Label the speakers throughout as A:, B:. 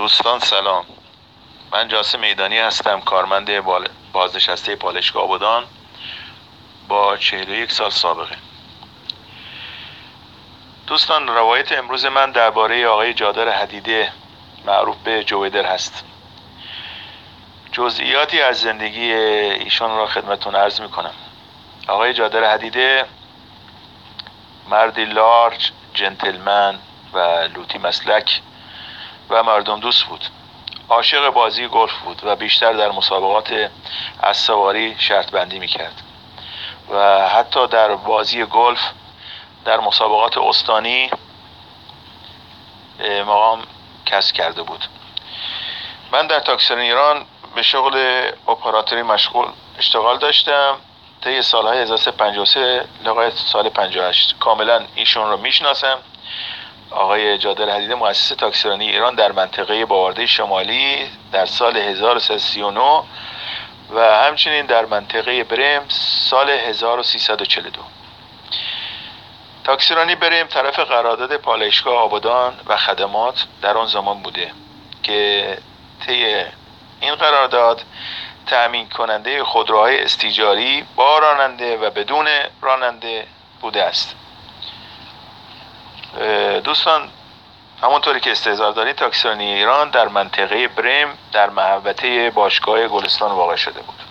A: دوستان سلام. من جاسم میدانی هستم کارمند بازنشسته پالشگاه آبادان. با 41 سال سابقه. دوستان روایت امروز من درباره آقای جادر حدیده معروف به جویدر هست. جزئیاتی از زندگی ایشان را خدمتون عرض می کنم آقای جادر حدیده مردی لارج جنتلمن و لوتی مسلک. و مردم دوست بود. عاشق بازی گلف بود و بیشتر در مسابقات از سواری شرط بندی می کرد. و حتی در بازی گلف در مسابقات استانی مقام کسب کرده بود. من در تاکسیون ایران به شغل اپراتوری مشغول اشتغال داشتم. طی سالهای 1353 لغایت سال 58 کاملا ایشون رو می‌شناسم. آقای جادر حدیده مؤسس تاکسیرانی ایران در منطقه باورده شمالی در سال 1339 و همچنین در منطقه بریم سال 1342 تاکسیرانی بریم طرف قرارداد پالایشگاه آبادان و خدمات در آن زمان بوده که طی این قرارداد تأمین کننده خودروهای استیجاری با راننده و بدون راننده بوده است. دوستان همونطوری که استعزار دارید تاکسیرانی ایران در منطقه بریم در محوطه باشگاه گلستان واقع شده بود.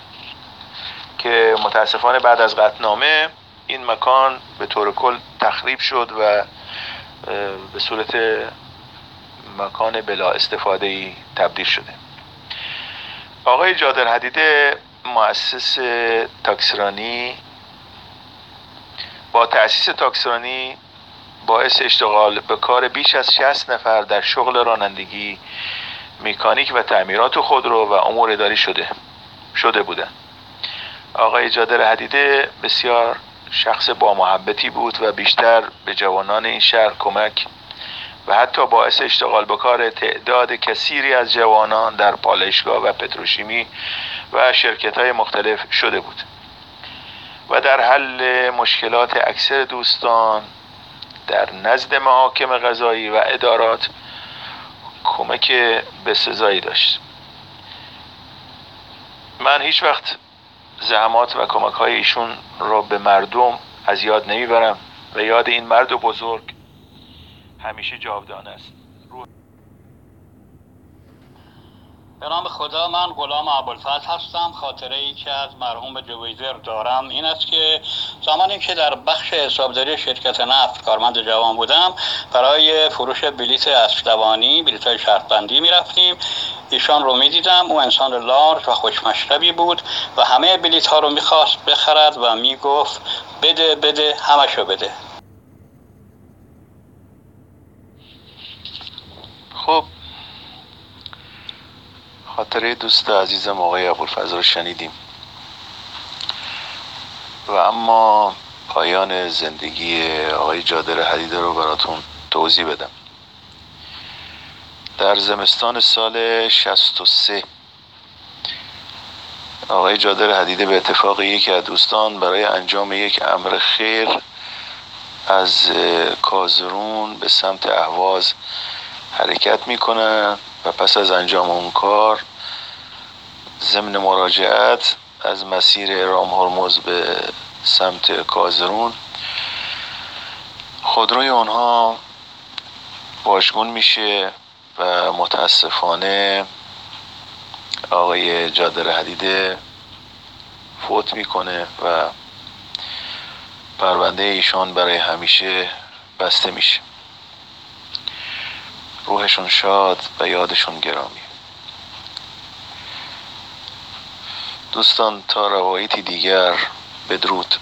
A: که متاسفانه بعد از قطنامه این مکان به طور کل تخریب شد و به صورت مکان بلا استفاده ای تبدیل شده. آقای جادر حدیده مؤسس تاکسرانی با تأسیس تاکسرانی باعث اشتغال به کار بیش از 60 نفر در شغل رانندگی مکانیک و تعمیرات خودرو و امور اداری شده شده بودند آقای جادر حدیده بسیار شخص با محبتی بود و بیشتر به جوانان این شهر کمک و حتی باعث اشتغال به کار تعداد کثیری از جوانان در پالشگاه و پتروشیمی و شرکت های مختلف شده بود. و در حل مشکلات اکثر دوستان در نزد محاکم غذایی و ادارات کمک به سزایی داشت. من هیچ وقت زحمات و کمک های ایشون را به مردم از یاد نمی‌برم و یاد این مرد بزرگ همیشه جاودان است.
B: به نام خدا من غلام ابوالفضل هستم. خاطره ای که از مرحوم جویزر دارم این است که زمانی که در بخش حسابداری شرکت نفت کارمند جوان بودم برای فروش بلیت اسلوانی بلیت های شرط بندی می رفتیم ایشان رو می دیدم او انسان لارج و خوشمشربی بود و همه بلیت ها رو می‌خواست بخرد و می گفت بده بده همشو بده.
A: خب خاطره دوست عزیزم آقای ابوالفضل رو شنیدیم. و اما پایان زندگی آقای جادر حدیده رو براتون توضیح بدم. در زمستان سال 63 آقای جادر حدیده به اتفاق یکی از دوستان برای انجام یک امر خیر از کازرون به سمت اهواز حرکت می‌کنن و پس از انجام اون کار ضمن مراجعت از مسیر رام هرمز به سمت کازرون. خودروی آنها باشگون میشه و متاسفانه آقای جادر حدیده فوت می‌کنه و پرونده ایشان برای همیشه بسته میشه. روحشون شاد و یادشون گرامی دوستان تا روایتی دیگر بدرود.